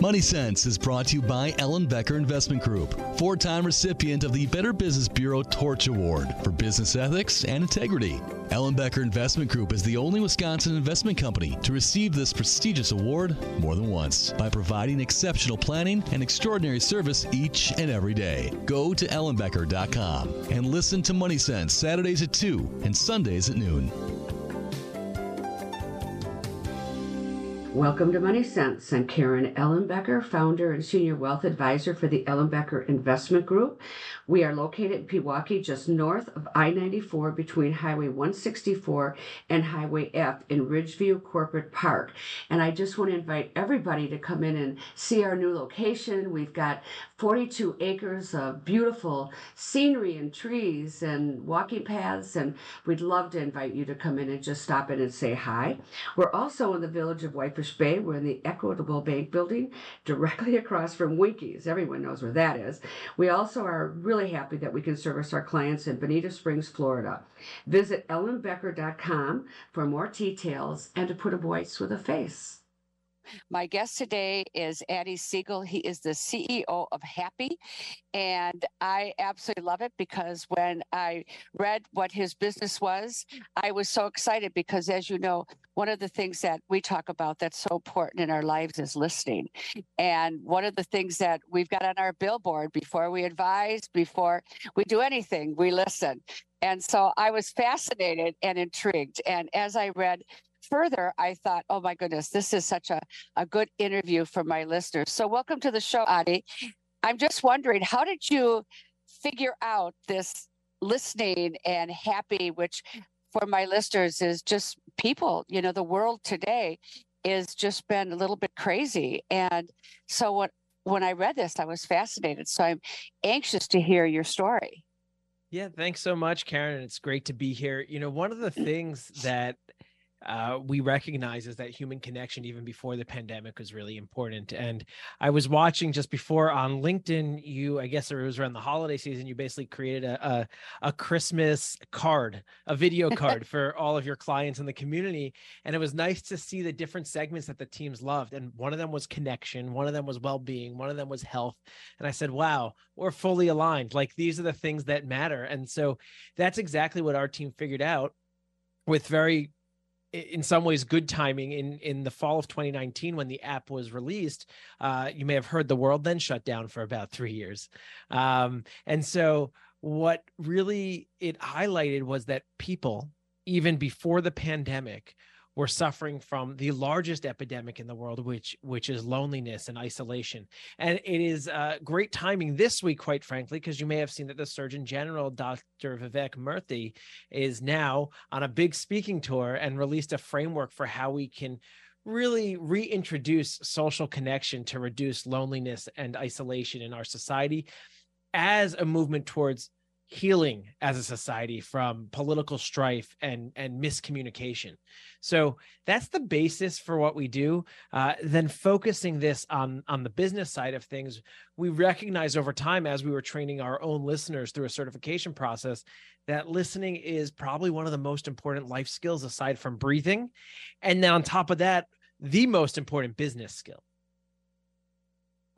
Money Sense is brought to you by Ellenbecker Investment Group, four time recipient of the Better Business Bureau Torch Award for business ethics and integrity. Ellenbecker Investment Group is the only Wisconsin investment company to receive this prestigious award more than once by providing exceptional planning and extraordinary service each and every day. Go to ellenbecker.com and listen to Money Sense Saturdays at 2 and Sundays at noon. Welcome to Money Sense. I'm Karen Ellenbecker, founder and senior wealth advisor for the Ellenbecker Investment Group. We are located in Pewaukee, just north of I 94 between Highway 164 and Highway F in Ridgeview Corporate Park. And I just want to invite everybody to come in and see our new location. We've got 42 acres of beautiful scenery and trees and walking paths, and we'd love to invite you to come in and just stop in and say hi. We're also in the village of Whitefish Bay. We're in the Equitable Bank building directly across from Winkies. Everyone knows where that is. We also are really happy that we can service our clients in Bonita Springs, Florida. Visit ellenbecker.com for more details and to put a voice with a face. My guest today is Adi Segal. He is the CEO of Hapi. And I absolutely love it because when I read what his business was, I was so excited because, as you know, one of the things that we talk about that's so important in our lives is listening. And one of the things that we've got on our billboard before we advise, before we do anything, we listen. And so I was fascinated and intrigued. And as I read further, I thought, oh my goodness, this is such a, a good interview for my listeners. So, welcome to the show, Adi. I'm just wondering, how did you figure out this listening and Hapi, which for my listeners is just people, you know, the world today is just been a little bit crazy. And so, what, when I read this, I was fascinated. So, I'm anxious to hear your story. Yeah, thanks so much, Karen. It's great to be here. You know, one of the mm. things that uh, we recognize is that human connection even before the pandemic was really important. And i was watching just before on linkedin you i guess it was around the holiday season you basically created a a, a christmas card a video card for all of your clients in the community. And it was nice to see the different segments that the teams loved. And one of them was connection one of them was well-being one of them was health. And i said wow we're fully aligned. Like these are the things that matter. And so that's exactly what our team figured out with very in some ways good timing in in the fall of 2019 when the app was released uh, you may have heard the world then shut down for about three years. Um, and so what really it highlighted was that people even before the pandemic we're suffering from the largest epidemic in the world, which which is loneliness and isolation. And it is uh, great timing this week, quite frankly, because you may have seen that the Surgeon General, Dr. Vivek Murthy, is now on a big speaking tour and released a framework for how we can really reintroduce social connection to reduce loneliness and isolation in our society as a movement towards healing as a society from political strife and and miscommunication. So that's the basis for what we do. Uh, then focusing this on on the business side of things we recognize over time as we were training our own listeners through a certification process that listening is probably one of the most important life skills aside from breathing. And then on top of that the most important business skill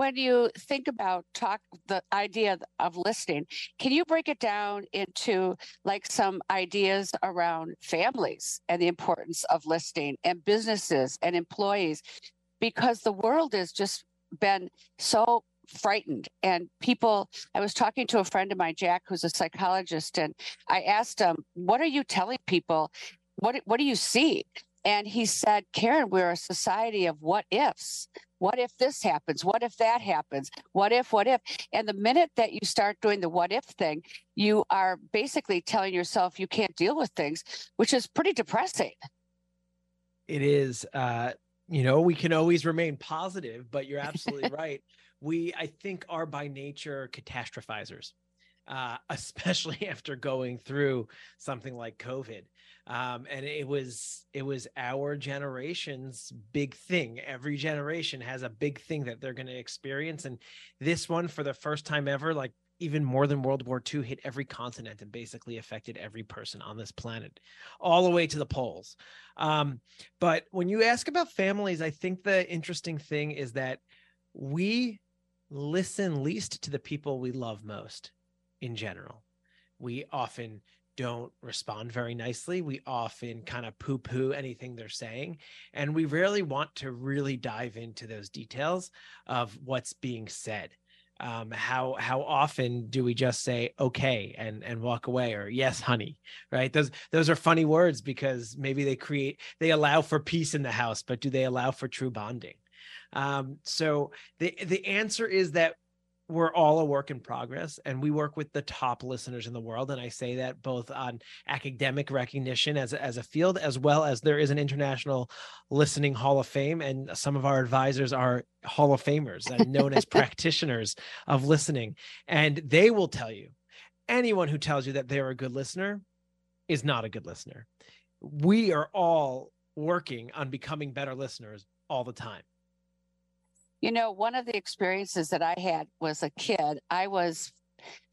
when you think about talk the idea of listening can you break it down into like some ideas around families and the importance of listening and businesses and employees? Because the world has just been so frightened and people i was talking to a friend of mine jack who's a psychologist and i asked him what are you telling people? What what do you see? And he said karen we're a society of what ifs what if this happens? What if that happens? What if, what if? And the minute that you start doing the what if thing, you are basically telling yourself you can't deal with things, which is pretty depressing. It is. Uh, you know, we can always remain positive, but you're absolutely right. We, I think, are by nature catastrophizers. Uh, especially after going through something like COVID. Um, and it was it was our generation's big thing. Every generation has a big thing that they're going to experience. And this one for the first time ever like even more than world war ii hit every continent and basically affected every person on this planet all the way to the poles um, but when you ask about families i think the interesting thing is that we listen least to the people we love most in general. We often don't respond very nicely. We often kind of poo poo anything they're saying. And we rarely want to really dive into those details of what's being said. Um, how how often do we just say okay and and walk away or yes honey right those those are funny words because maybe they create they allow for peace in the house but do they allow for true bonding um, so the the answer is that we're all a work in progress and we work with the top listeners in the world and i say that both on academic recognition as a, as a field as well as there is an international listening hall of fame and some of our advisors are hall of famers and known as practitioners of listening and they will tell you anyone who tells you that they're a good listener is not a good listener. We are all working on becoming better listeners all the time you know, one of the experiences that I had was a kid. I was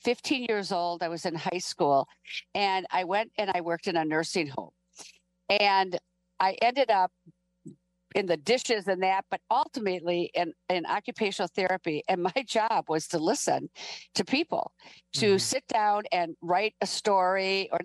15 years old. I was in high school and I went and I worked in a nursing home. And I ended up in the dishes and that, but ultimately in, in occupational therapy. And my job was to listen to people, to mm-hmm. sit down and write a story. Or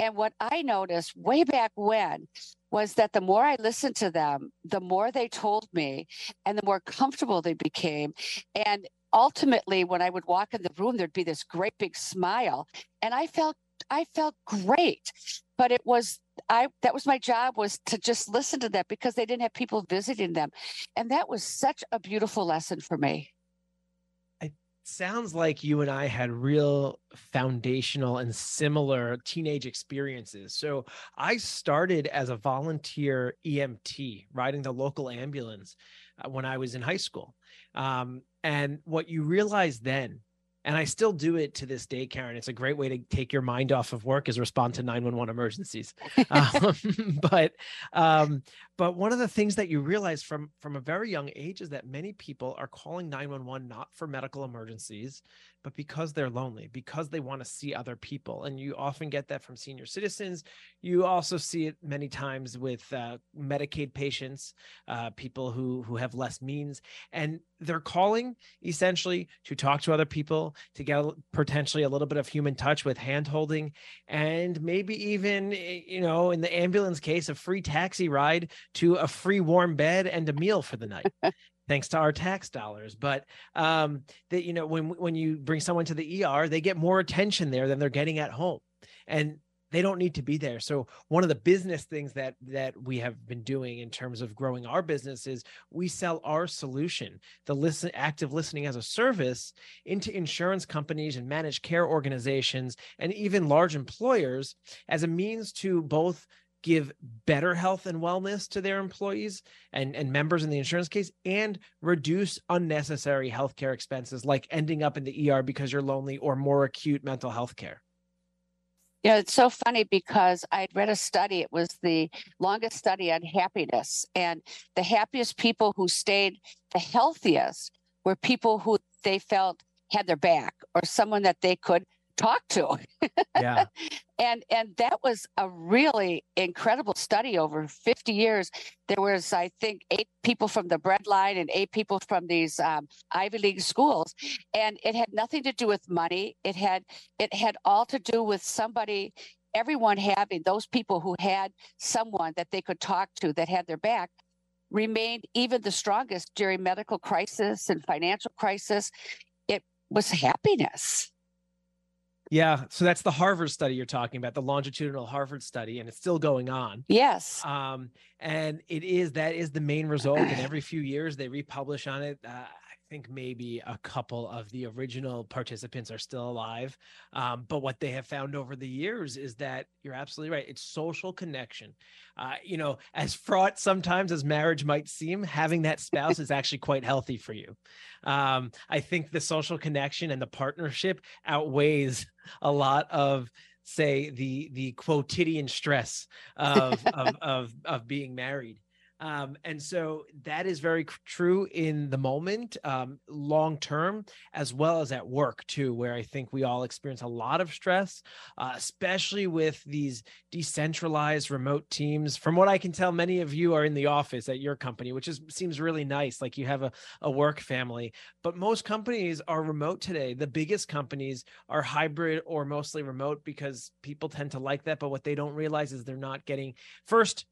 and what I noticed way back when was that the more I listened to them, the more they told me and the more comfortable they became. And ultimately, when I would walk in the room, there'd be this great big smile. And I felt I felt great. But it was I that was my job was to just listen to that because they didn't have people visiting them. And that was such a beautiful lesson for me sounds like you and I had real foundational and similar teenage experiences. So I started as a volunteer EMT, riding the local ambulance uh, when I was in high school. Um, and what you realize then and I still do it to this day, Karen. It's a great way to take your mind off of work is respond to 911 emergencies. um, but um, but one of the things that you realize from from a very young age is that many people are calling 911 not for medical emergencies, but because they're lonely, because they want to see other people. And you often get that from senior citizens. You also see it many times with uh, Medicaid patients, uh, people who who have less means, and they're calling essentially to talk to other people, to get potentially a little bit of human touch with hand holding, and maybe even eh, you know in the ambulance case, a free taxi ride to a free warm bed and a meal for the night thanks to our tax dollars. But um, that you know, when when you bring someone to the ER, they get more attention there than they're getting at home, and they don't need to be there. So one of the business things that that we have been doing in terms of growing our business is we sell our solution, the listen active listening as a service into insurance companies and managed care organizations and even large employers as a means to both give better health and wellness to their employees and, and members in the insurance case and reduce unnecessary healthcare expenses like ending up in the ER because you're lonely or more acute mental health care. Yeah, it's so funny because I'd read a study. It was the longest study on happiness. And the happiest people who stayed the healthiest were people who they felt had their back or someone that they could talk to. Yeah. and and that was a really incredible study over 50 years. There was, I think, eight people from the breadline and eight people from these um, Ivy League schools, and it had nothing to do with money. It had it had all to do with somebody. Everyone having those people who had someone that they could talk to that had their back remained even the strongest during medical crisis and financial crisis. It was happiness. Yeah, so that's the Harvard study you're talking about, the longitudinal Harvard study, and it's still going on. Yes. Um, and it is that is the main result. And every few years they republish on it. Uh, think maybe a couple of the original participants are still alive. Um, but what they have found over the years is that you're absolutely right. It's social connection. Uh, you know, as fraught sometimes as marriage might seem, having that spouse is actually quite healthy for you. Um, I think the social connection and the partnership outweighs a lot of say the the quotidian stress of of, of of being married Um, and so that is very true in the moment, um, long term, as well as at work too, where I think we all experience a lot of stress, uh, especially with these decentralized remote teams. From what I can tell, many of you are in the office at your company, which is seems really nice. Like you have a, a work family, but most companies are remote today. The biggest companies are hybrid or mostly remote because people tend to like that. But what they don't realize is they're not getting first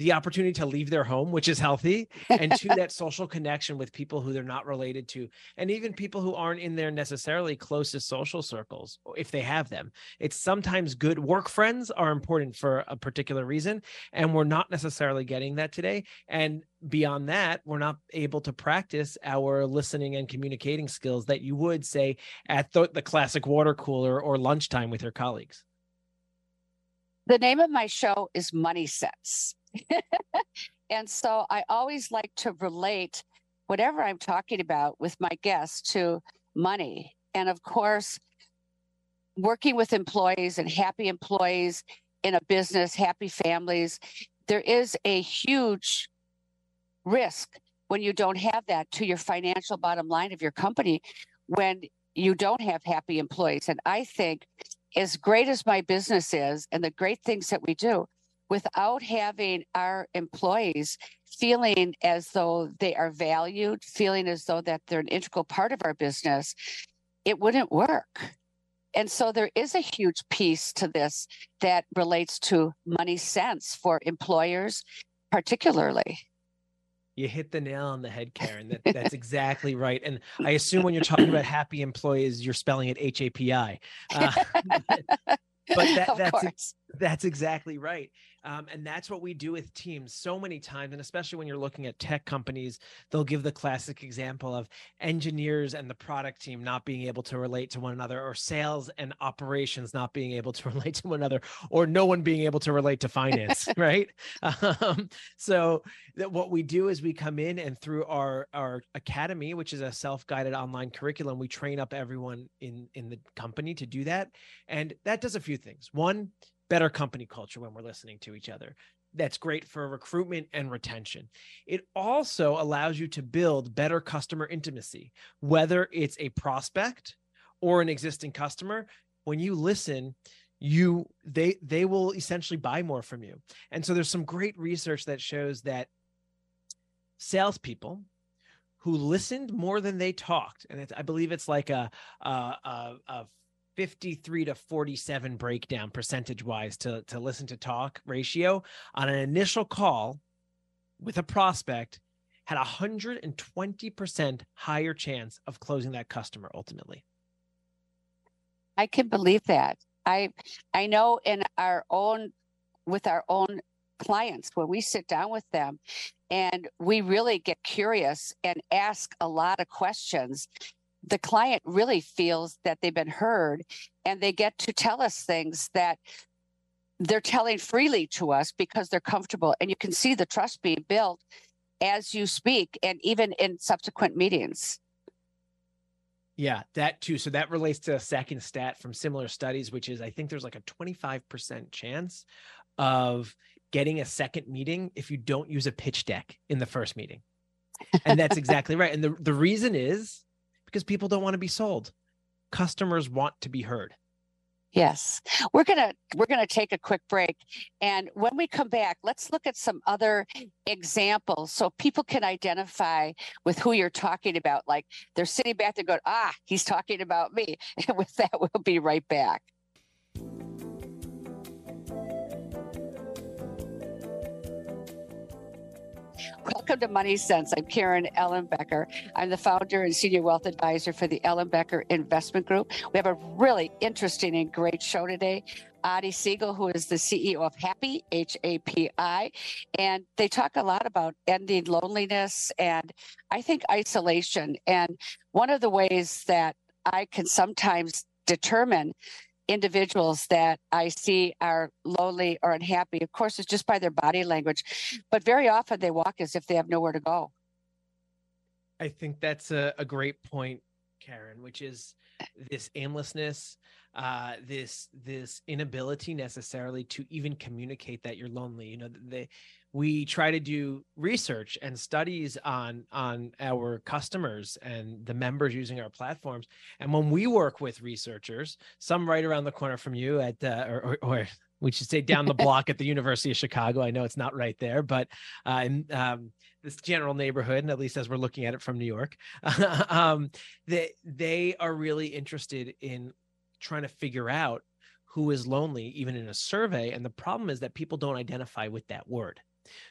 the opportunity to leave their home, which is healthy, and to that social connection with people who they're not related to, and even people who aren't in their necessarily closest social circles, if they have them. It's sometimes good. Work friends are important for a particular reason, and we're not necessarily getting that today. And beyond that, we're not able to practice our listening and communicating skills that you would say at the, the classic water cooler or lunchtime with your colleagues. The name of my show is Money Sense and so I always like to relate whatever I'm talking about with my guests to money. And of course, working with employees and happy employees in a business, happy families, there is a huge risk when you don't have that to your financial bottom line of your company when you don't have happy employees. And I think, as great as my business is and the great things that we do, without having our employees feeling as though they are valued, feeling as though that they're an integral part of our business, it wouldn't work. And so there is a huge piece to this that relates to money sense for employers, particularly. You hit the nail on the head, Karen. That, that's exactly right. And I assume when you're talking about happy employees, you're spelling it H A P I. Uh, but, but that, that's that's exactly right. Um, and that's what we do with teams so many times. And especially when you're looking at tech companies, they'll give the classic example of engineers and the product team not being able to relate to one another, or sales and operations not being able to relate to one another, or no one being able to relate to finance, right? Um, so that what we do is we come in and through our our academy, which is a self-guided online curriculum, we train up everyone in in the company to do that. And that does a few things. One, better company culture when we're listening to each other. That's great for recruitment and retention. It also allows you to build better customer intimacy, whether it's a prospect or an existing customer. When you listen, you they they will essentially buy more from you. And so there's some great research that shows that salespeople who listened more than they talked, and I believe it's like a, a, a, a 53 to 47 breakdown percentage wise to, to listen to talk ratio on an initial call with a prospect had a 120% higher chance of closing that customer ultimately. I can believe that. I I know in our own with our own clients when we sit down with them and we really get curious and ask a lot of questions the client really feels that they've been heard and they get to tell us things that they're telling freely to us because they're comfortable and you can see the trust being built as you speak and even in subsequent meetings. Yeah that too. So that relates to a second stat from similar studies which is i think there's like a 25% chance of getting a second meeting if you don't use a pitch deck in the first meeting. And that's exactly right. And the, the reason is because people don't want to be sold. Customers want to be heard. Yes. We're going to we're going to take a quick break and when we come back, let's look at some other examples so people can identify with who you're talking about like they're sitting back there going, "Ah, he's talking about me." And with that, we'll be right back. Welcome to Money Sense. I'm Karen Ellenbecker. I'm the founder and senior wealth advisor for the Ellenbecker Investment Group. We have a really interesting and great show today. Adi Segal, who is the CEO of Hapi, H A P I. And they talk a lot about ending loneliness and I think isolation. And one of the ways that I can sometimes determine individuals that I see are lonely or unhappy. Of course, it's just by their body language, but very often they walk as if they have nowhere to go. I think that's a, a great point, Karen, which is this aimlessness, uh, this this inability necessarily to even communicate that you're lonely. You know, they we try to do research and studies on on our customers and the members using our platforms and when we work with researchers some right around the corner from you at uh, or, or, or we should say down the block at the University of Chicago. I know it's not right there, but uh, in um, this general neighborhood, and at least as we're looking at it from New York, um, they they are really interested in trying to figure out who is lonely, even in a survey. And the problem is that people don't identify with that word.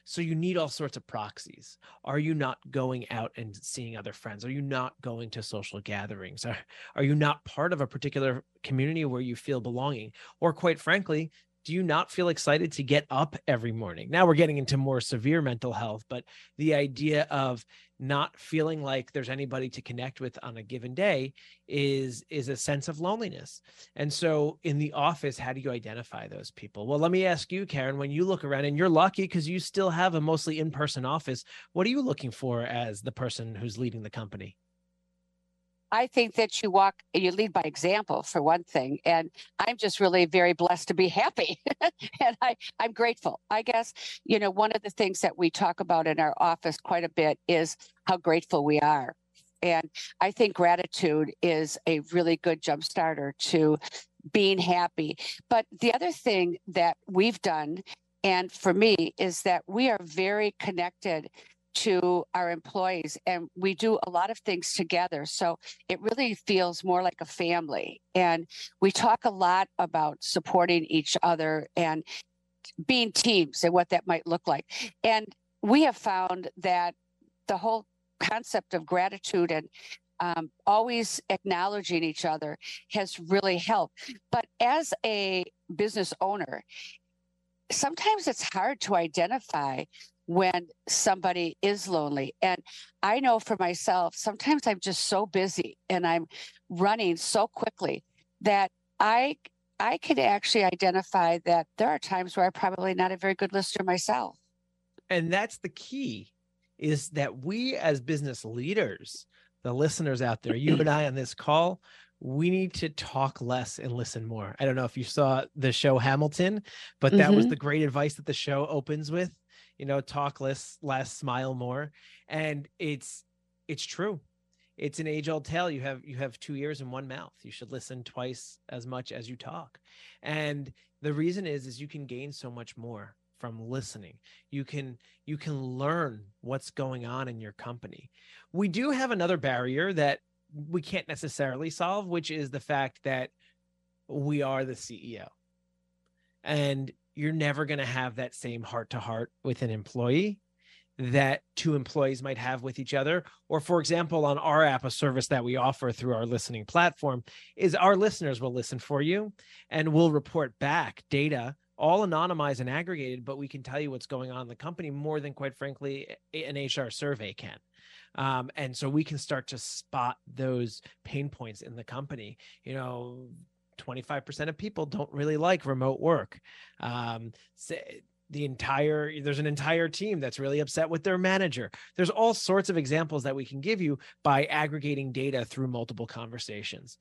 So you need all sorts of proxies. Are you not going out and seeing other friends? Are you not going to social gatherings? Are, are you not part of a particular community where you feel belonging? Or quite frankly, do you not feel excited to get up every morning? Now we're getting into more severe mental health, but the idea of not feeling like there's anybody to connect with on a given day is is a sense of loneliness. And so in the office, how do you identify those people? Well, let me ask you, Karen, when you look around and you're lucky because you still have a mostly in-person office, what are you looking for as the person who's leading the company? I think that you walk, you lead by example for one thing. And I'm just really very blessed to be happy. and I, I'm grateful. I guess, you know, one of the things that we talk about in our office quite a bit is how grateful we are. And I think gratitude is a really good jump starter to being happy. But the other thing that we've done, and for me, is that we are very connected to our employees and we do a lot of things together so it really feels more like a family and we talk a lot about supporting each other and being teams and what that might look like and we have found that the whole concept of gratitude and um, always acknowledging each other has really helped but as a business owner sometimes it's hard to identify when somebody is lonely. And I know for myself, sometimes I'm just so busy and I'm running so quickly that I I could actually identify that there are times where I'm probably not a very good listener myself. And that's the key is that we as business leaders, the listeners out there, you and I on this call, we need to talk less and listen more. I don't know if you saw the show Hamilton, but that mm-hmm. was the great advice that the show opens with you know talk less less smile more. And it's it's true. It's an age old tale. You have you have two ears and one mouth. You should listen twice as much as you talk. And the reason is is you can gain so much more from listening. You can you can learn what's going on in your company. We do have another barrier that we can't necessarily solve which is the fact that we are the ceo and you're never going to have that same heart to heart with an employee that two employees might have with each other. Or, for example, on our app, a service that we offer through our listening platform is our listeners will listen for you and will report back data, all anonymized and aggregated, but we can tell you what's going on in the company more than, quite frankly, an HR survey can. Um, and so we can start to spot those pain points in the company. You know, 25% of people don't really like remote work. Um, the entire there's an entire team that's really upset with their manager. There's all sorts of examples that we can give you by aggregating data through multiple conversations.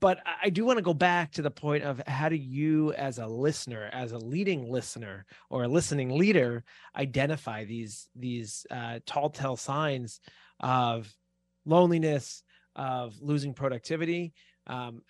But I do want to go back to the point of how do you, as a listener, as a leading listener or a listening leader, identify these these uh, tall tale signs of loneliness, of losing productivity, um,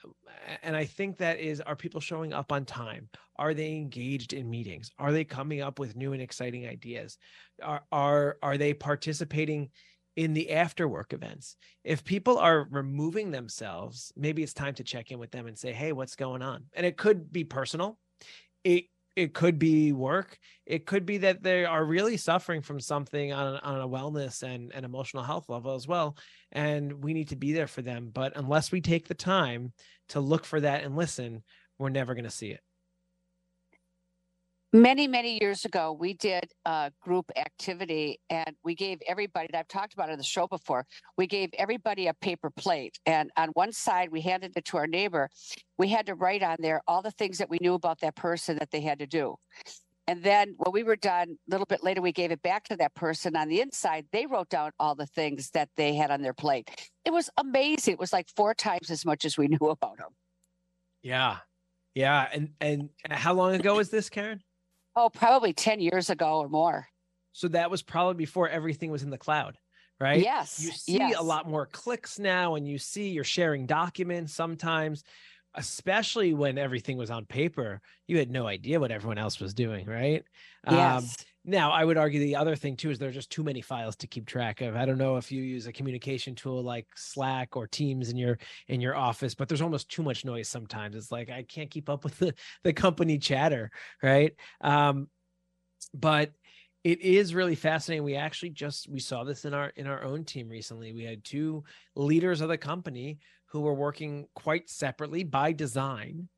and i think that is are people showing up on time? Are they engaged in meetings? Are they coming up with new and exciting ideas? Are are are they participating in the after work events? If people are removing themselves maybe it's time to check in with them and say hey what's going on? And it could be personal. It it could be work. It could be that they are really suffering from something on, on a wellness and, and emotional health level as well and we need to be there for them. But unless we take the time to look for that and listen we're never going to see it many many years ago we did a group activity and we gave everybody that i've talked about on the show before we gave everybody a paper plate and on one side we handed it to our neighbor we had to write on there all the things that we knew about that person that they had to do And then when we were done, a little bit later, we gave it back to that person on the inside. They wrote down all the things that they had on their plate. It was amazing. It was like four times as much as we knew about them. Yeah. Yeah. And and how long ago was this, Karen? Oh, probably 10 years ago or more. So that was probably before everything was in the cloud, right? Yes. You see yes. a lot more clicks now and you see you're sharing documents sometimes especially when everything was on paper, you had no idea what everyone else was doing, right? Um, yes. Um, now, I would argue the other thing too is there are just too many files to keep track of. I don't know if you use a communication tool like Slack or Teams in your in your office, but there's almost too much noise sometimes. It's like I can't keep up with the the company chatter, right? Um, but it is really fascinating we actually just we saw this in our in our own team recently we had two leaders of the company who were working quite separately by design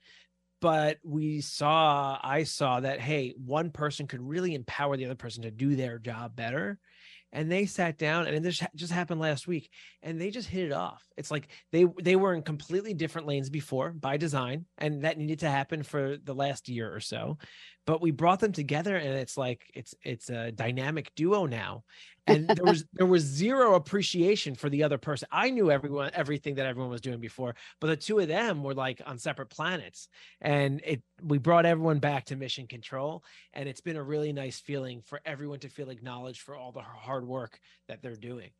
but we saw i saw that hey one person could really empower the other person to do their job better. And they sat down and this just happened last week and they just hit it off. It's like they they were in completely different lanes before by design and that needed to happen for the last year or so but we brought them together and it's like it's it's a dynamic duo now and there was there was zero appreciation for the other person. I knew everyone everything that everyone was doing before but the two of them were like on separate planets and it we brought everyone back to mission control and it's been a really nice feeling for everyone to feel acknowledged for all the hard work that they're doing.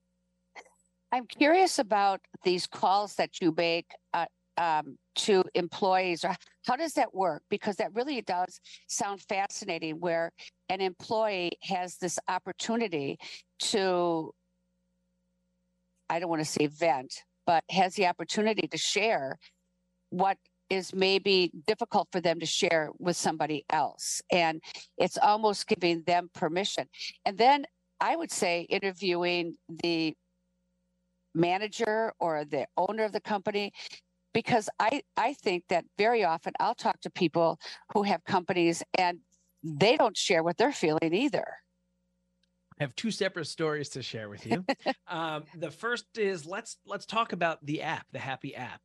I'm curious about these calls that you make uh, um, to employees or how does that work? Because that really does sound fascinating where an employee has this opportunity to i don't want to say vent but has the opportunity to share what is maybe difficult for them to share with somebody else and it's almost giving them permission. And then i would say interviewing the manager or the owner of the company because I, I think that very often I'll talk to people who have companies and they don't share what they're feeling either. I have two separate stories to share with you. um, the first is let's let's talk about the app, the Hapi app.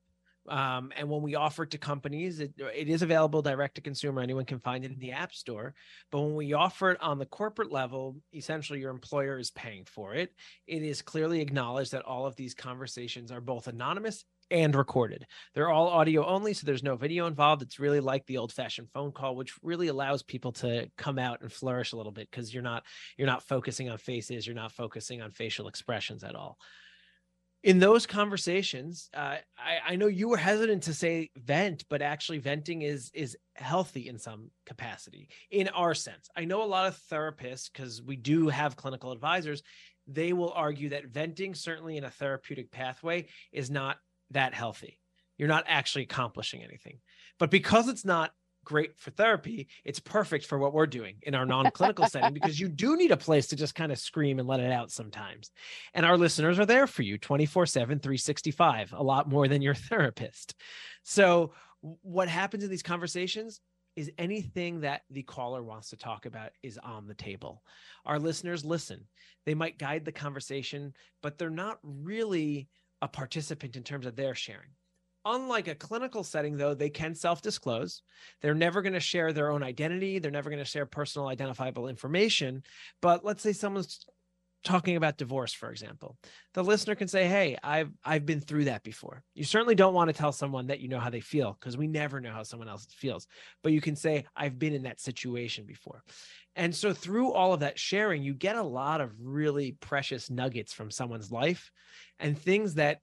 Um, and when we offer it to companies, it, it is available direct to consumer. Anyone can find it in the App Store. But when we offer it on the corporate level, essentially your employer is paying for it. It is clearly acknowledged that all of these conversations are both anonymous and recorded. They're all audio only, so there's no video involved. It's really like the old-fashioned phone call, which really allows people to come out and flourish a little bit because you're not you're not focusing on faces, you're not focusing on facial expressions at all. In those conversations, uh, I, I know you were hesitant to say vent, but actually venting is is healthy in some capacity in our sense. I know a lot of therapists because we do have clinical advisors they will argue that venting, certainly in a therapeutic pathway, is not that healthy. You're not actually accomplishing anything. But because it's not great for therapy, it's perfect for what we're doing in our non-clinical setting because you do need a place to just kind of scream and let it out sometimes. And our listeners are there for you 24/7 365, a lot more than your therapist. So what happens in these conversations is anything that the caller wants to talk about is on the table. Our listeners listen. They might guide the conversation, but they're not really a participant in terms of their sharing. Unlike a clinical setting, though, they can self disclose. They're never going to share their own identity. They're never going to share personal identifiable information. But let's say someone's talking about divorce for example the listener can say hey i've i've been through that before you certainly don't want to tell someone that you know how they feel because we never know how someone else feels but you can say i've been in that situation before and so through all of that sharing you get a lot of really precious nuggets from someone's life and things that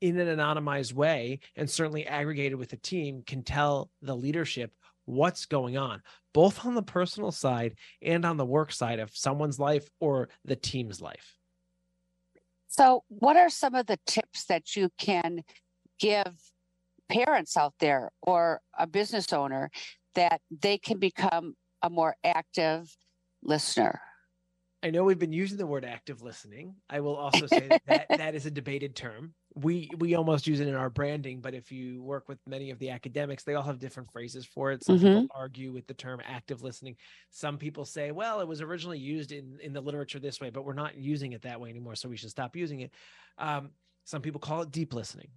in an anonymized way and certainly aggregated with a team can tell the leadership what's going on, both on the personal side and on the work side of someone's life or the team's life. So, what are some of the tips that you can give parents out there or a business owner that they can become a more active listener? I know we've been using the word active listening. I will also say that, that that is a debated term. We we almost use it in our branding, but if you work with many of the academics, they all have different phrases for it. Some mm-hmm. people argue with the term active listening. Some people say, well, it was originally used in in the literature this way, but we're not using it that way anymore, so we should stop using it. Um, some people call it deep listening.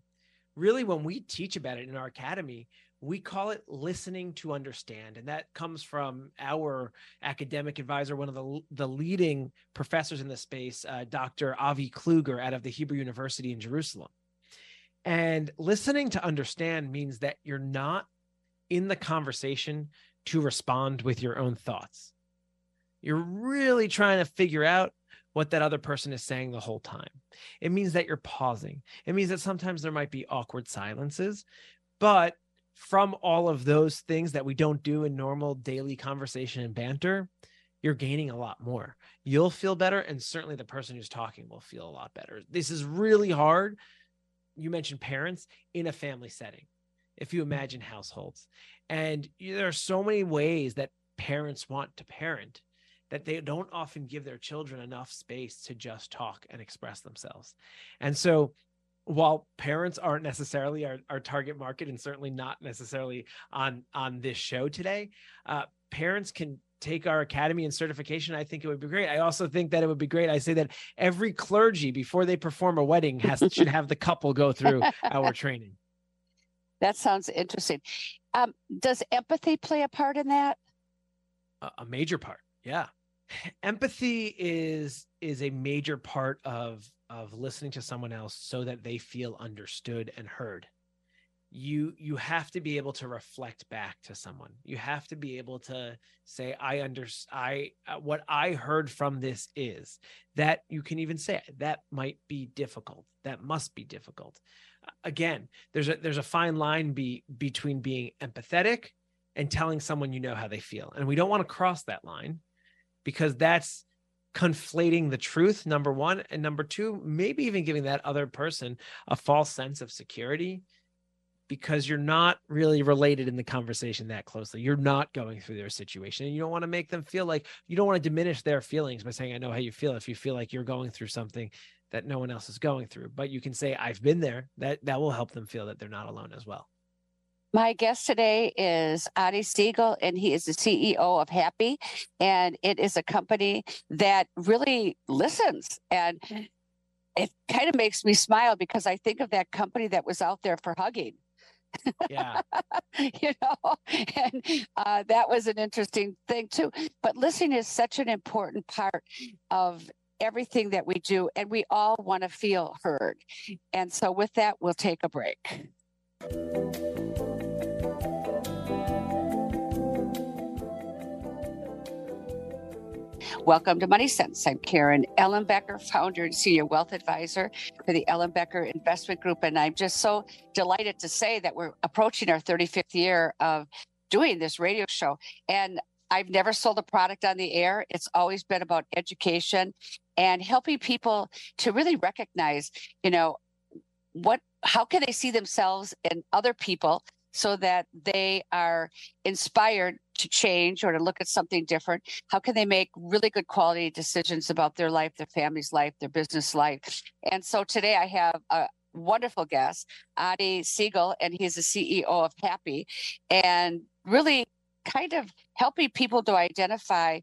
Really, when we teach about it in our academy, we call it listening to understand and that comes from our academic advisor one of the, the leading professors in the space uh, dr avi kluger out of the hebrew university in jerusalem and listening to understand means that you're not in the conversation to respond with your own thoughts you're really trying to figure out what that other person is saying the whole time. It means that you're pausing. It means that sometimes there might be awkward silences, but from all of those things that we don't do in normal daily conversation and banter, you're gaining a lot more. You'll feel better, and certainly the person who's talking will feel a lot better. This is really hard. You mentioned parents in a family setting. If you mm. imagine households, and there are so many ways that parents want to parent that they don't often give their children enough space to just talk and express themselves. And so while parents aren't necessarily our, our target market and certainly not necessarily on on this show today uh, parents can take our academy and certification. I think it would be great. I also think that it would be great. I say that every clergy before they perform a wedding has should have the couple go through our training. That sounds interesting. Um, does empathy play a part in that? A, a major part yeah empathy is is a major part of of listening to someone else so that they feel understood and heard. You you have to be able to reflect back to someone. You have to be able to say i under i uh, what i heard from this is. That you can even say that might be difficult. That must be difficult. Again there's a there's a fine line be between being empathetic and telling someone you know how they feel. And we don't want to cross that line because that's conflating the truth number one and number two maybe even giving that other person a false sense of security because you're not really related in the conversation that closely. You're not going through their situation. And you don't want to make them feel like you don't want to diminish their feelings by saying i know how you feel if you feel like you're going through something that no one else is going through. But you can say i've been there. That that will help them feel that they're not alone as well my guest today is Adi Segal, and he is the CEO of Hapi. And it is a company that really listens. And it kind of makes me smile because I think of that company that was out there for hugging. Yeah. you know, and uh, that was an interesting thing too. But listening is such an important part of everything that we do, and we all want to feel heard. And so, with that, we'll take a break. Welcome to Money Sense. I'm Karen Ellenbecker, founder and senior wealth advisor for the Ellenbecker Investment Group. And I'm just so delighted to say that we're approaching our 35th year of doing this radio show. And I've never sold a product on the air. It's always been about education and helping people to really recognize, you know, what how can they see themselves and other people so that they are inspired to change or to look at something different? How can they make really good quality decisions about their life, their family's life, their business life? And so today I have a wonderful guest, Adi Segal, and he's the CEO of Hapi, and really kind of helping people to identify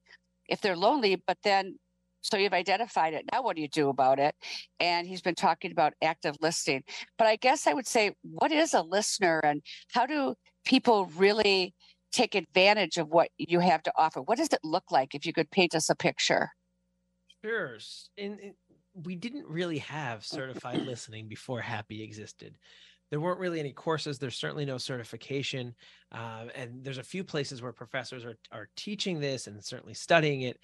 if they're lonely, but then so you've identified it. Now, what do you do about it? And he's been talking about active listening. But I guess I would say, what is a listener and how do people really take advantage of what you have to offer? What does it look like if you could paint us a picture? Sure. In, in, we didn't really have certified listening before Hapi existed. There weren't really any courses. There's certainly no certification. Uh, and there's a few places where professors are, are teaching this and certainly studying it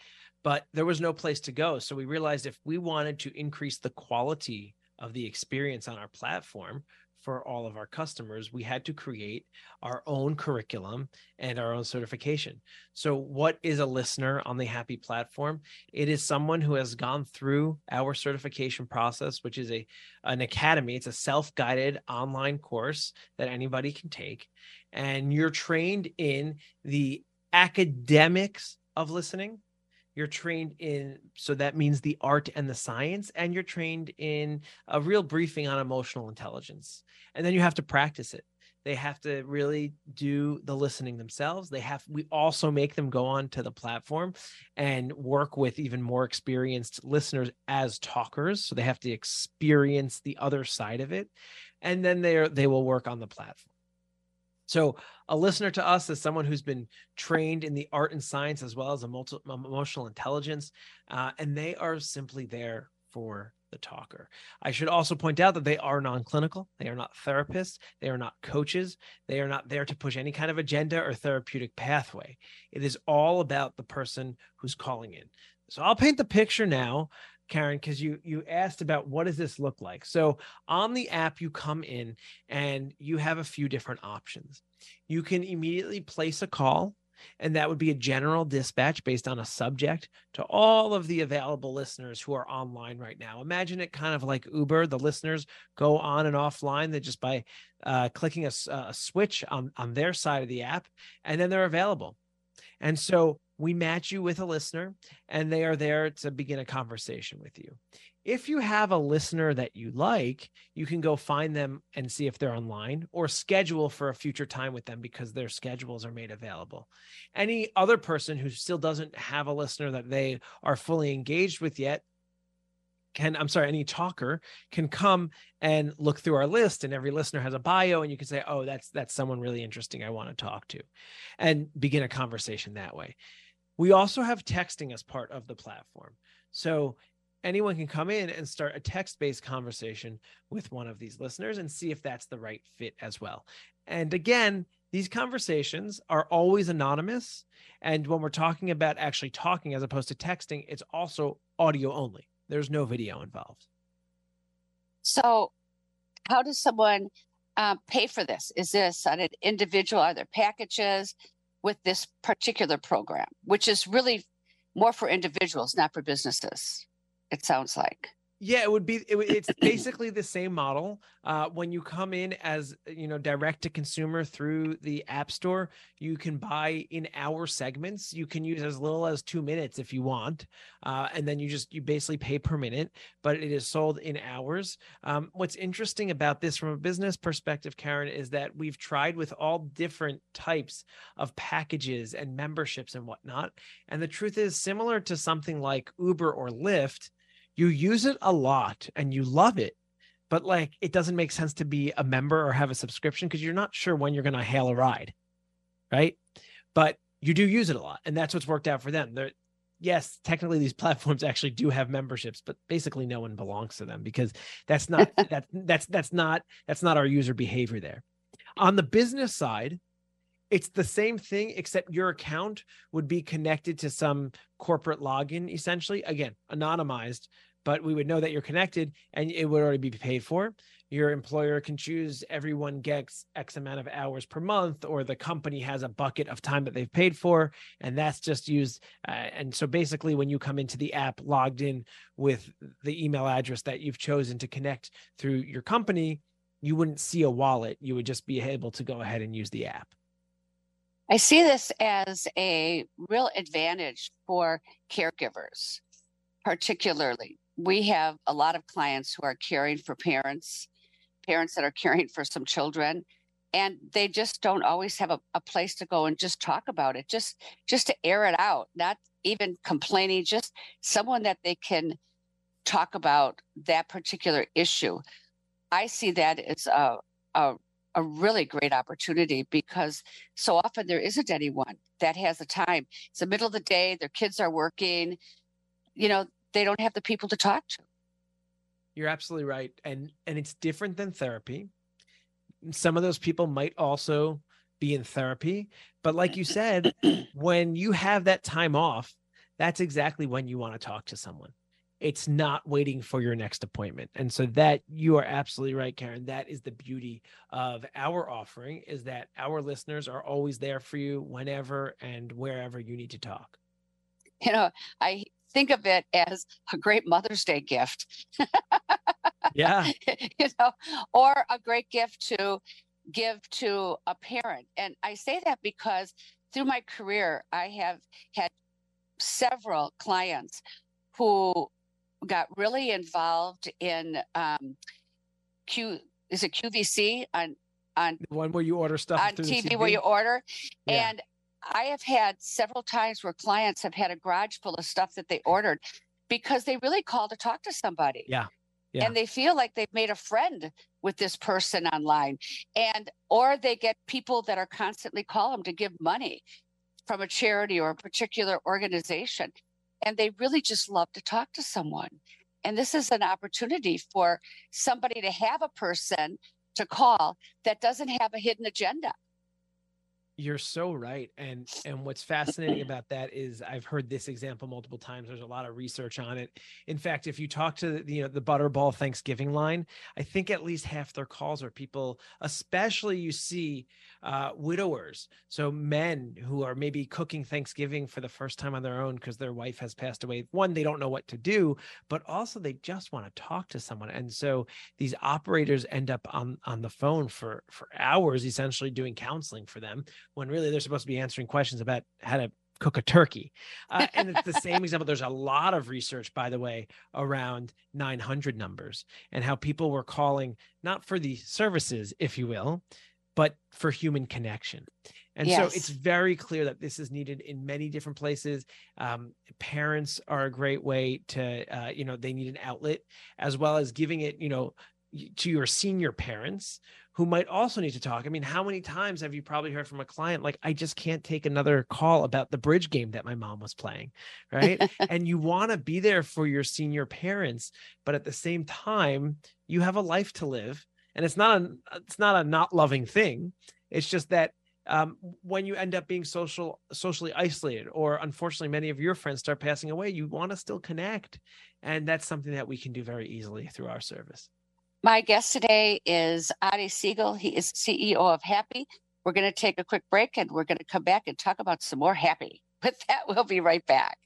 but there was no place to go. So we realized if we wanted to increase the quality of the experience on our platform for all of our customers, we had to create our own curriculum and our own certification. So, what is a listener on the Hapi platform? It is someone who has gone through our certification process, which is a an academy. It's a self-guided online course that anybody can take, and you're trained in the academics of listening you're trained in so that means the art and the science and you're trained in a real briefing on emotional intelligence. And then you have to practice it. They have to really do the listening themselves. They have we also make them go on to the platform and work with even more experienced listeners as talkers. So they have to experience the other side of it. And then they are they will work on the platform So, a listener to us is someone who's been trained in the art and science as well as multi- emotional intelligence, uh, and they are simply there for the talker. I should also point out that they are non clinical, they are not therapists, they are not coaches, they are not there to push any kind of agenda or therapeutic pathway. It is all about the person who's calling in. So, I'll paint the picture now Karen, because you you asked about what does this look like. So on the app, you come in and you have a few different options. You can immediately place a call, and that would be a general dispatch based on a subject to all of the available listeners who are online right now. Imagine it kind of like Uber. The listeners go on and offline that just by uh, clicking a, a switch on on their side of the app, and then they're available. And so we match you with a listener and they are there to begin a conversation with you. If you have a listener that you like, you can go find them and see if they're online or schedule for a future time with them because their schedules are made available. Any other person who still doesn't have a listener that they are fully engaged with yet, can I'm sorry, any talker can come and look through our list, and every listener has a bio, and you can say, "Oh, that's that's someone really interesting I want to talk to," and begin a conversation that way. We also have texting as part of the platform, so anyone can come in and start a text-based conversation with one of these listeners and see if that's the right fit as well. And again, these conversations are always anonymous. And when we're talking about actually talking as opposed to texting, it's also audio only. There's no video involved. So, how does someone um, pay for this? Is this on an individual? Are there packages with this particular program, which is really more for individuals, not for businesses? It sounds like. Yeah, it would be. It, it's basically the same model. Uh, when you come in as you know direct to consumer through the App Store, you can buy in hour segments. You can use as little as two minutes if you want, uh, and then you just you basically pay per minute. But it is sold in hours. Um, what's interesting about this from a business perspective, Karen, is that we've tried with all different types of packages and memberships and whatnot. And the truth is, similar to something like Uber or Lyft you use it a lot and you love it but like it doesn't make sense to be a member or have a subscription because you're not sure when you're going to hail a ride right? But you do use it a lot and that's what's worked out for them. They're yes technically these platforms actually do have memberships but basically no one belongs to them because that's not that that's that's not that's not our user behavior there. On the business side it's the same thing except your account would be connected to some corporate login essentially again anonymized but we would know that you're connected and it would already be paid for. Your employer can choose everyone gets X amount of hours per month, or the company has a bucket of time that they've paid for, and that's just used. Uh, and so basically, when you come into the app logged in with the email address that you've chosen to connect through your company, you wouldn't see a wallet. You would just be able to go ahead and use the app. I see this as a real advantage for caregivers, particularly we have a lot of clients who are caring for parents, parents that are caring for some children, and they just don't always have a, a place to go and just talk about it, just just to air it out, not even complaining, just someone that they can talk about that particular issue. I see that as a, a a really great opportunity because so often there isn't anyone that has the time. It's the middle of the day, their kids are working, you know, they don't have the people to talk to. You're absolutely right. And and it's different than therapy. Some of those people might also be in therapy, but like you said, when you have that time off, that's exactly when you want to talk to someone. It's not waiting for your next appointment. And so that you are absolutely right, Karen. That is the beauty of our offering is that our listeners are always there for you whenever and wherever you need to talk. You know, I think of it as a great Mother's Day gift. yeah. you know, or a great gift to give to a parent. And I say that because through my career, I have had several clients who got really involved in um, Q. Is it QVC on on the one where you order stuff on TV, TV, where you order? Yeah. And I have had several times where clients have had a garage full of stuff that they ordered because they really called to talk to somebody. Yeah. yeah. and they feel like they've made a friend with this person online and or they get people that are constantly call them to give money from a charity or a particular organization and they really just love to talk to someone and this is an opportunity for somebody to have a person to call that doesn't have a hidden agenda you're so right. And and what's fascinating about that is I've heard this example multiple times. There's a lot of research on it. In fact, if you talk to the, you know the Butterball Thanksgiving line, I think at least half their calls are people, especially you see uh, widowers. So men who are maybe cooking Thanksgiving for the first time on their own because their wife has passed away. One, they don't know what to do, but also they just want to talk to someone. And so these operators end up on on the phone for for hours, essentially doing counseling for them when really they're supposed to be answering questions about how to cook a turkey. Uh, and it's the same example. There's a lot of research, by the way, around 900 numbers and how people were calling not for the services, if you will, but for human connection. And yes. so it's very clear that this is needed in many different places. Um, parents are a great way to, uh, you know, they need an outlet as well as giving it, you know, to your senior parents who might also need to talk. I mean, how many times have you probably heard from a client like, I just can't take another call about the bridge game that my mom was playing, right? and you want to be there for your senior parents, but at the same time, you have a life to live, and it's not a it's not a not loving thing. It's just that um, when you end up being social socially isolated, or unfortunately, many of your friends start passing away, you want to still connect, and that's something that we can do very easily through our service. My guest today is Adi Segal. He is CEO of Hapi. We're going to take a quick break and we're going to come back and talk about some more Hapi. With that, we'll be right back.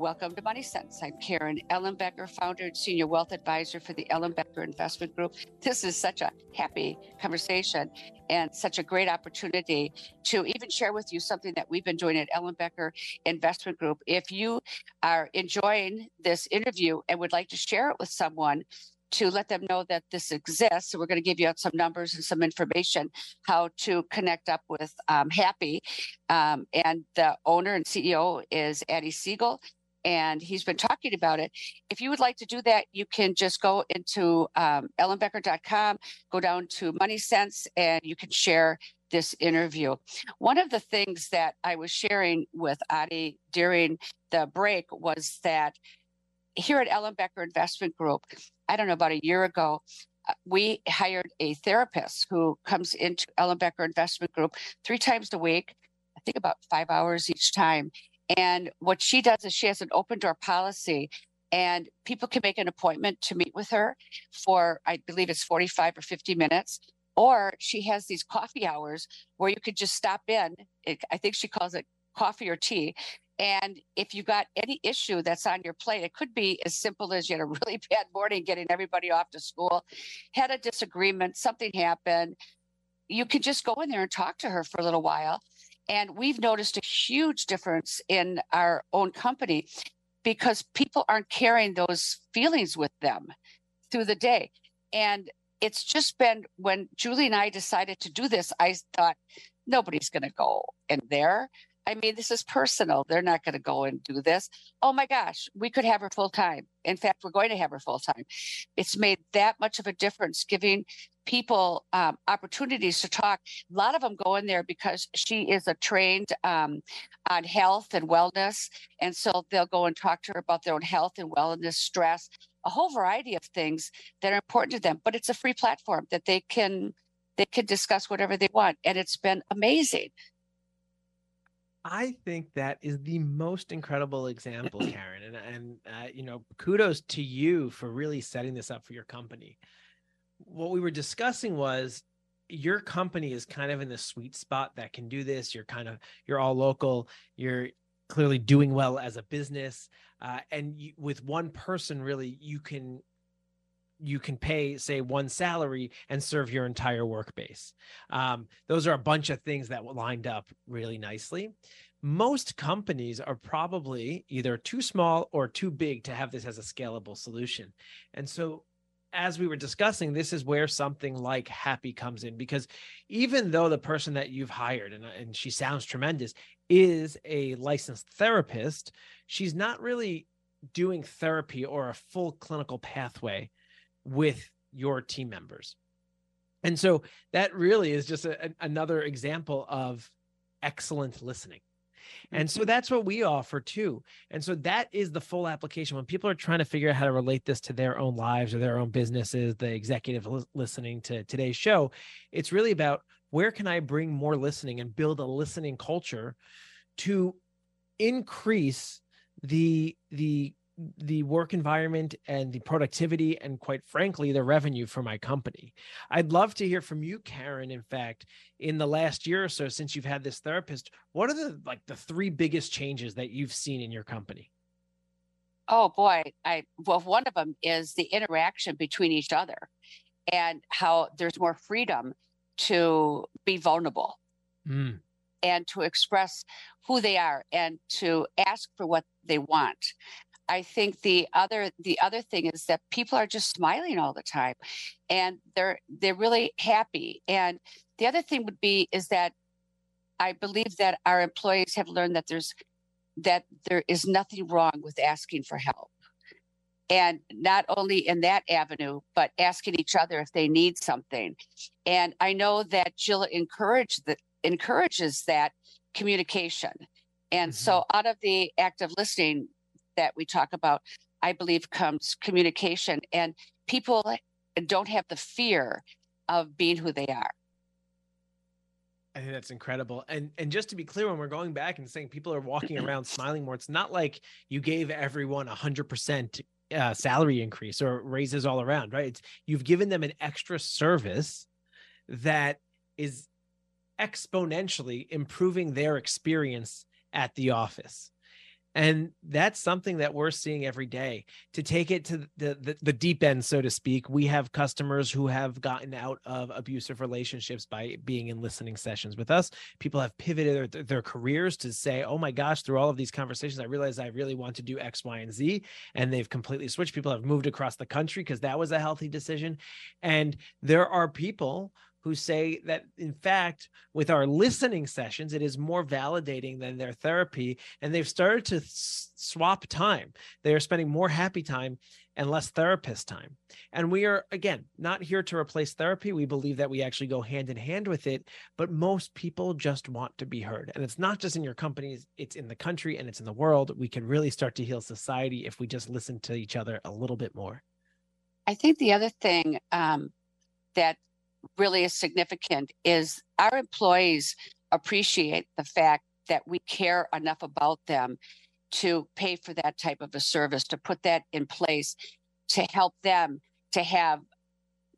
Welcome to Money Sense. I'm Karen Ellenbecker, founder and senior wealth advisor for the Ellenbecker Investment Group. This is such a happy conversation and such a great opportunity to even share with you something that we've been doing at Ellenbecker Investment Group. If you are enjoying this interview and would like to share it with someone, to let them know that this exists. So we're going to give you some numbers and some information how to connect up with um, Hapi. Um, and the owner and CEO is Adi Segal and he's been talking about it. If you would like to do that, you can just go into um, ellenbecker.com, go down to Money Sense, and you can share this interview. One of the things that I was sharing with Adi during the break was that here at Ellenbecker Investment Group, I don't know, about a year ago, uh, we hired a therapist who comes into Ellenbecker Investment Group three times a week, I think about five hours each time. And what she does is she has an open door policy and people can make an appointment to meet with her for, I believe it's 45 or 50 minutes. Or she has these coffee hours where you could just stop in. It, I think she calls it coffee or tea. And if you got any issue that's on your plate, it could be as simple as you had a really bad morning getting everybody off to school, had a disagreement, something happened. You could just go in there and talk to her for a little while and we've noticed a huge difference in our own company because people aren't carrying those feelings with them through the day. And it's just been when Julie and I decided to do this, I thought nobody's going to go in there. I mean, this is personal. They're not going to go and do this. Oh my gosh, we could have her full time. In fact, we're going to have her full time. It's made that much of a difference giving people um, opportunities to talk. A lot of them go in there because she is a trained um, on health and wellness. And so they'll go and talk to her about their own health and wellness, stress, a whole variety of things that are important to them. But it's a free platform that they can they can discuss whatever they want. And it's been amazing. I think that is the most incredible example, Karen, and and uh, you know, kudos to you for really setting this up for your company what we were discussing was your company is kind of in the sweet spot that can do this. You're kind of you're all local. You're clearly doing well as a business, uh, and you, with one person, really, you can you can pay say one salary and serve your entire work base. Um, those are a bunch of things that lined up really nicely. Most companies are probably either too small or too big to have this as a scalable solution. And so as we were discussing, this is where something like Hapi comes in because even though the person that you've hired and, and she sounds tremendous is a licensed therapist, she's not really doing therapy or a full clinical pathway with your team members. And so that really is just a, another example of excellent listening. And so mm-hmm. that's what we offer too. And so that is the full application. When people are trying to figure out how to relate this to their own lives or their own businesses, the executive listening to today's show, it's really about where can I bring more listening and build a listening culture to increase the the the work environment and the productivity and quite frankly the revenue for my company. I'd love to hear from you karen in fact in the last year or so since you've had this therapist what are the like the three biggest changes that you've seen in your company? Oh boy. I well one of them is the interaction between each other and how there's more freedom to be vulnerable mm. and to express who they are and to ask for what they want I think the other the other thing is that people are just smiling all the time and they're they're really happy. And the other thing would be is that I believe that our employees have learned that there's that there is nothing wrong with asking for help. And not only in that avenue, but asking each other if they need something. And I know that Jill encouraged that encourages that communication. And mm-hmm. so out of the act of listening that we talk about, I believe, comes communication, and people don't have the fear of being who they are. I think that's incredible. And and just to be clear, when we're going back and saying people are walking around smiling more, it's not like you gave everyone a hundred percent uh, salary increase or raises all around, right? It's, you've given them an extra service that is exponentially improving their experience at the office and that's something that we're seeing every day. To take it to the, the, the deep end so to speak we have customers who have gotten out of abusive relationships by being in listening sessions with us. People have pivoted their, their careers to say oh my gosh through all of these conversations i realized i really want to do x y and z and they've completely switched. People have moved across the country because that was a healthy decision. And there are people who say that in fact with our listening sessions it is more validating than their therapy and they've started to swap time. They are spending more happy time and less therapist time. And we are again not here to replace therapy. We believe that we actually go hand in hand with it but most people just want to be heard. And it's not just in your companies it's in the country and it's in the world. We can really start to heal society if we just listen to each other a little bit more. I think the other thing um, that really is significant is our employees appreciate the fact that we care enough about them to pay for that type of a service, to put that in place, to help them to have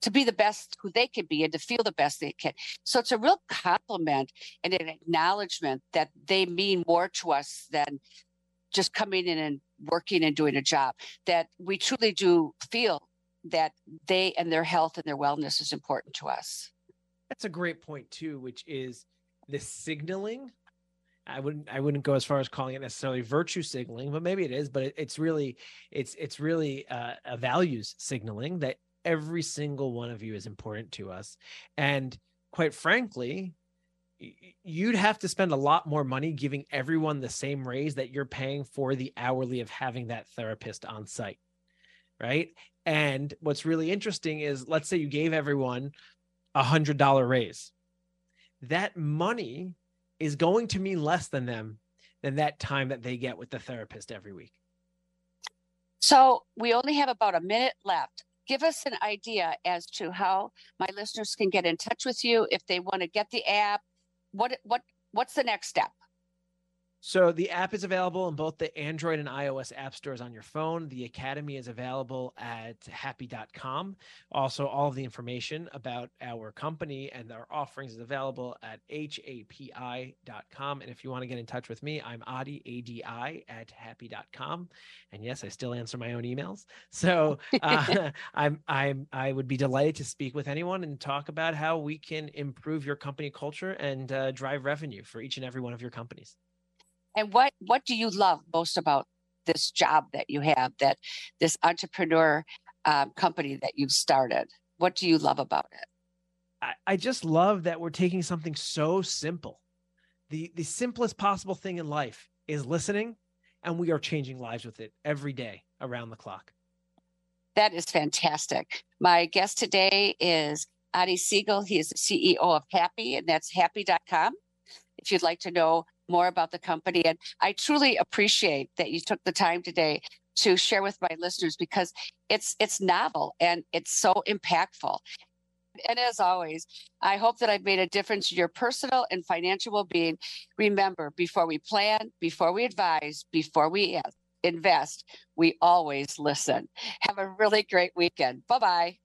to be the best who they can be and to feel the best they can. So it's a real compliment and an acknowledgement that they mean more to us than just coming in and working and doing a job. That we truly do feel that they and their health and their wellness is important to us. That's a great point too, which is the signaling. I wouldn't I wouldn't go as far as calling it necessarily virtue signaling, but maybe it is. But it, it's really it's it's really uh, a values signaling that every single one of you is important to us, and quite frankly, you'd have to spend a lot more money giving everyone the same raise that you're paying for the hourly of having that therapist on site right and what's really interesting is let's say you gave everyone a hundred dollar raise. That money is going to mean less than them than that time that they get with the therapist every week. So we only have about a minute left. Give us an idea as to how my listeners can get in touch with you if they want to get the app. What what what's the next step? So the app is available in both the Android and iOS app stores on your phone. The Academy is available at hapi.com. Also, all of the information about our company and our offerings is available at hapi.com. And if you want to get in touch with me, I'm Adi, A-D-I, at hapi.com. And yes, I still answer my own emails. So uh, I'm, I'm, I would be delighted to speak with anyone and talk about how we can improve your company culture and uh, drive revenue for each and every one of your companies. And what what do you love most about this job that you have, that this entrepreneur um, company that you've started? What do you love about it? I, I just love that we're taking something so simple the the simplest possible thing in life is listening, and we are changing lives with it every day around the clock. That is fantastic. My guest today is Adi Segal. He is the CEO of Hapi, and that's hapi.com. If you'd like to know more about the company. And I truly appreciate that you took the time today to share with my listeners because it's it's novel and it's so impactful. And as always, I hope that I've made a difference in your personal and financial well-being. Remember, before we plan, before we advise, before we invest, we always listen. Have a really great weekend. Bye-bye.